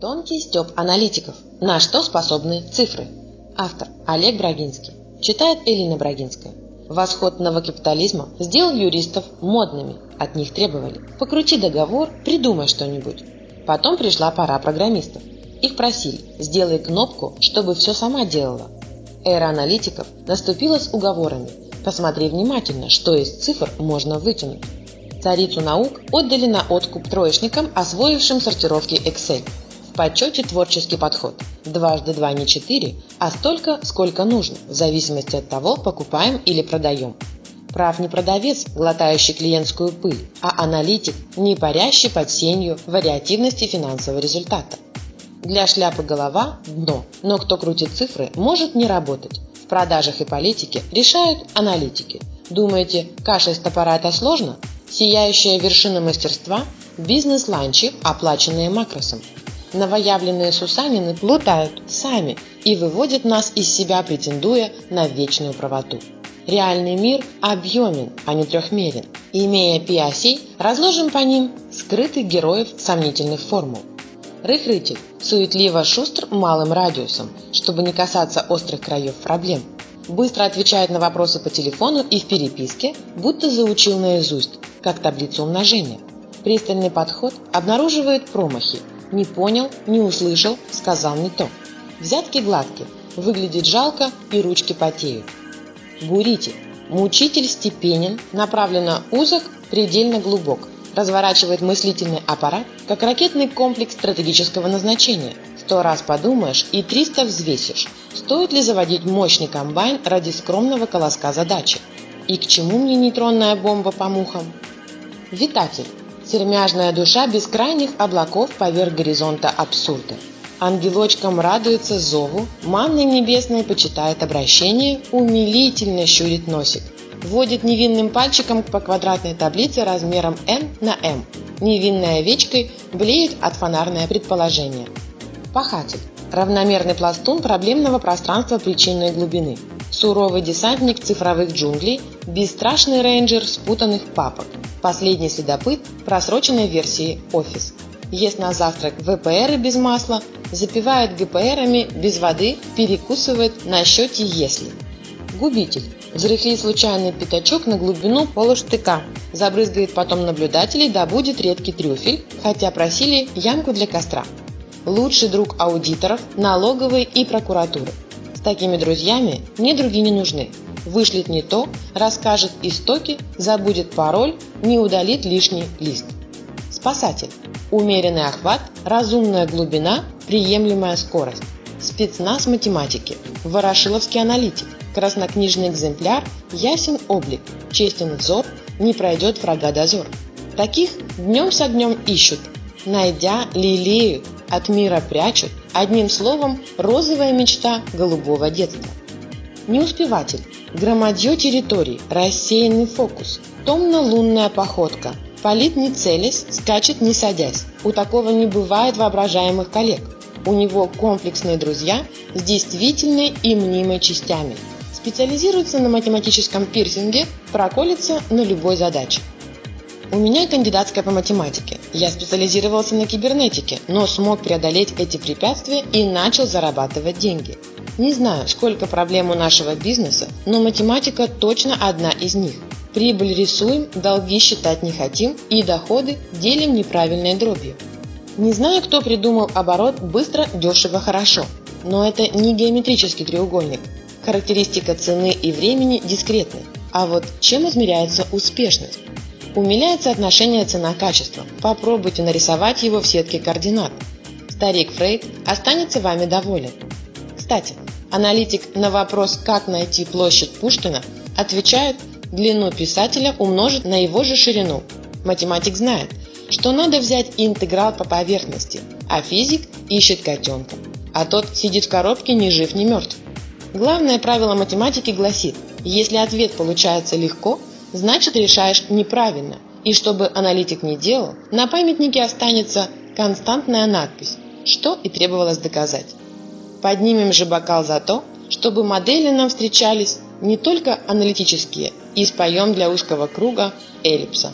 Тонкий стёб аналитиков. На что способны цифры? Автор Олег Брагинский. Читает Элина Брагинская. Восход новокапитализма сделал юристов модными. От них требовали. Покрути договор, придумай что-нибудь. Потом пришла пора программистов. Их просили, сделай кнопку, чтобы все сама делала. Эра аналитиков наступила с уговорами. Посмотри внимательно, что из цифр можно вытянуть. Царицу наук отдали на откуп троечникам, освоившим сортировки Excel почете творческий подход. Дважды два не четыре, а столько, сколько нужно, в зависимости от того, покупаем или продаем. Прав не продавец, глотающий клиентскую пыль, а аналитик, не парящий под сенью вариативности финансового результата. Для шляпы голова – дно, но кто крутит цифры, может не работать. В продажах и политике решают аналитики. Думаете, каша из топора – это сложно? Сияющая вершина мастерства – бизнес-ланчи, оплаченные макросом. Новоявленные сусанины плутают сами и выводят нас из себя, претендуя на вечную правоту. Реальный мир объемен, а не трехмерен. Имея пи осей, разложим по ним скрытых героев сомнительных формул. Рыхрытель суетливо шустр малым радиусом, чтобы не касаться острых краев проблем. Быстро отвечает на вопросы по телефону и в переписке, будто заучил наизусть, как таблицу умножения. Пристальный подход обнаруживает промахи не понял, не услышал, сказал не то. Взятки гладкие, выглядит жалко и ручки потеют. Бурите. Мучитель степенен, направленно узок, предельно глубок. Разворачивает мыслительный аппарат, как ракетный комплекс стратегического назначения. Сто раз подумаешь и триста взвесишь. Стоит ли заводить мощный комбайн ради скромного колоска задачи? И к чему мне нейтронная бомба по мухам? Витатель Сермяжная душа бескрайних облаков поверх горизонта абсурда. Ангелочкам радуется зову, манной небесной почитает обращение, умилительно щурит носик. Вводит невинным пальчиком по квадратной таблице размером n на m. Невинной овечкой блеет от фонарное предположение. Пахатель. Равномерный пластун проблемного пространства причинной глубины. Суровый десантник цифровых джунглей, бесстрашный рейнджер спутанных папок. Последний следопыт просроченной версии Office. Ест на завтрак ВПРы без масла, запивает ГПРами без воды, перекусывает на счете «если». Губитель. Взрыхли случайный пятачок на глубину полуштыка. Забрызгает потом наблюдателей, да будет редкий трюфель, хотя просили ямку для костра. Лучший друг аудиторов, налоговой и прокуратуры. С такими друзьями мне другие не нужны вышлет не то, расскажет истоки, забудет пароль, не удалит лишний лист. Спасатель. Умеренный охват, разумная глубина, приемлемая скорость. Спецназ математики. Ворошиловский аналитик. Краснокнижный экземпляр, ясен облик, честен взор, не пройдет врага дозор. Таких днем с огнем ищут, найдя, лелеют, от мира прячут, одним словом, розовая мечта голубого детства. Неуспеватель. Громадье территорий, рассеянный фокус, томно-лунная походка, палит не целясь, скачет не садясь. У такого не бывает воображаемых коллег. У него комплексные друзья с действительной и мнимой частями. Специализируется на математическом пирсинге, проколется на любой задаче. У меня кандидатская по математике. Я специализировался на кибернетике, но смог преодолеть эти препятствия и начал зарабатывать деньги. Не знаю, сколько проблем у нашего бизнеса, но математика точно одна из них. Прибыль рисуем, долги считать не хотим и доходы делим неправильной дробью. Не знаю, кто придумал оборот быстро, дешево, хорошо, но это не геометрический треугольник. Характеристика цены и времени дискретны. А вот чем измеряется успешность? Умиляется отношение цена-качество. Попробуйте нарисовать его в сетке координат. Старик Фрейд останется вами доволен. Кстати, аналитик на вопрос, как найти площадь Пушкина, отвечает длину писателя умножить на его же ширину. Математик знает, что надо взять интеграл по поверхности, а физик ищет котенка, а тот сидит в коробке ни жив, ни мертв. Главное правило математики гласит, если ответ получается легко, значит решаешь неправильно. И чтобы аналитик не делал, на памятнике останется константная надпись, что и требовалось доказать. Поднимем же бокал за то, чтобы модели нам встречались не только аналитические, и споем для узкого круга эллипса.